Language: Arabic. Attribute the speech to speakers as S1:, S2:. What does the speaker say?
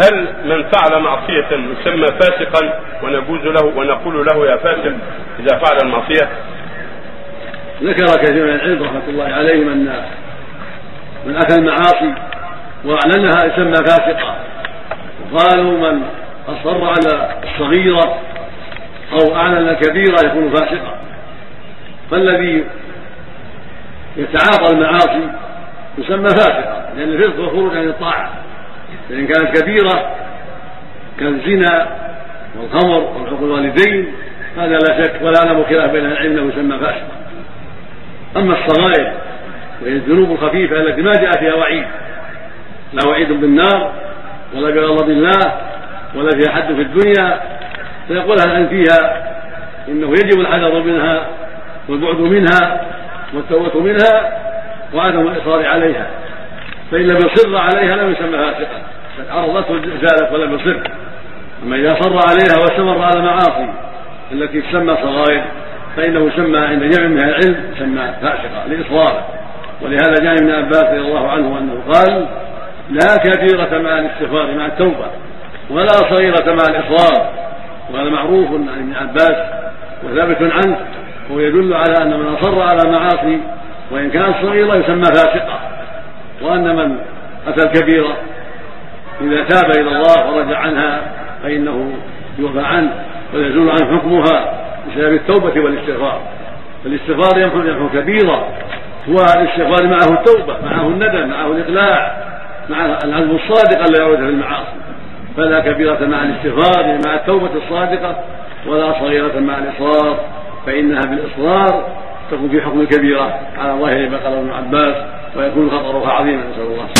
S1: هل من فعل معصية يسمى فاسقا ونجوز له ونقول له يا فاسق إذا فعل المعصية؟
S2: ذكر كثير من العلم رحمة الله عليهم أن من أتى المعاصي وأعلنها يسمى فاسقا. وقالوا من أصر على الصغيرة أو أعلن الكبيرة يكون فاسقا. فالذي يتعاطى المعاصي يسمى فاسقا لأن الفسق هو خروج عن الطاعة. فإن كانت كبيرة كالزنا والخمر وحقوق الوالدين هذا لا شك ولا نعلم خلاف بين العلم انه يسمى فاسقا أما الصغائر وهي الذنوب الخفيفة التي ما جاء فيها وعيد. لا وعيد بالنار ولا بغضب الله ولا فيها حد في الدنيا. فيقول العلم فيها؟ إنه يجب الحذر منها والبعد منها والتوبة منها وعدم الإصرار عليها. فإن لم يصر عليها لم يسمى فاسقا قد عرضته زالت ولم يصر. أما إذا صر عليها واستمر على المعاصي التي تسمى صغائر فإنه يسمى عند جمع من العلم يسمى فاسقا لاصراره ولهذا جاء ابن عباس رضي الله عنه أنه قال لا كبيرة مع الاستغفار مع التوبة ولا صغيرة مع الإصرار. وهذا معروف عن ابن عباس وثابت عنه وهو يدل على أن من أصر على المعاصي وإن كانت صغيرة يسمى فاسقا وأن من أتى الكبيرة إذا تاب إلى الله ورجع عنها فإنه يوفى عنه ويزول عنه حكمها بسبب التوبة والاستغفار. فالاستغفار يمحو يمحو كبيرة هو الاستغفار معه التوبة معه الندم معه الإقلاع مع العزم الصادق ألا يعود في المعاصي. فلا كبيرة مع الاستغفار مع التوبة الصادقة ولا صغيرة مع الإصرار. فإنها بالإصرار تكون في حكم الكبيرة. على ظاهر ما قال ابن عباس ويكون خطرها عظيما نسأل الله.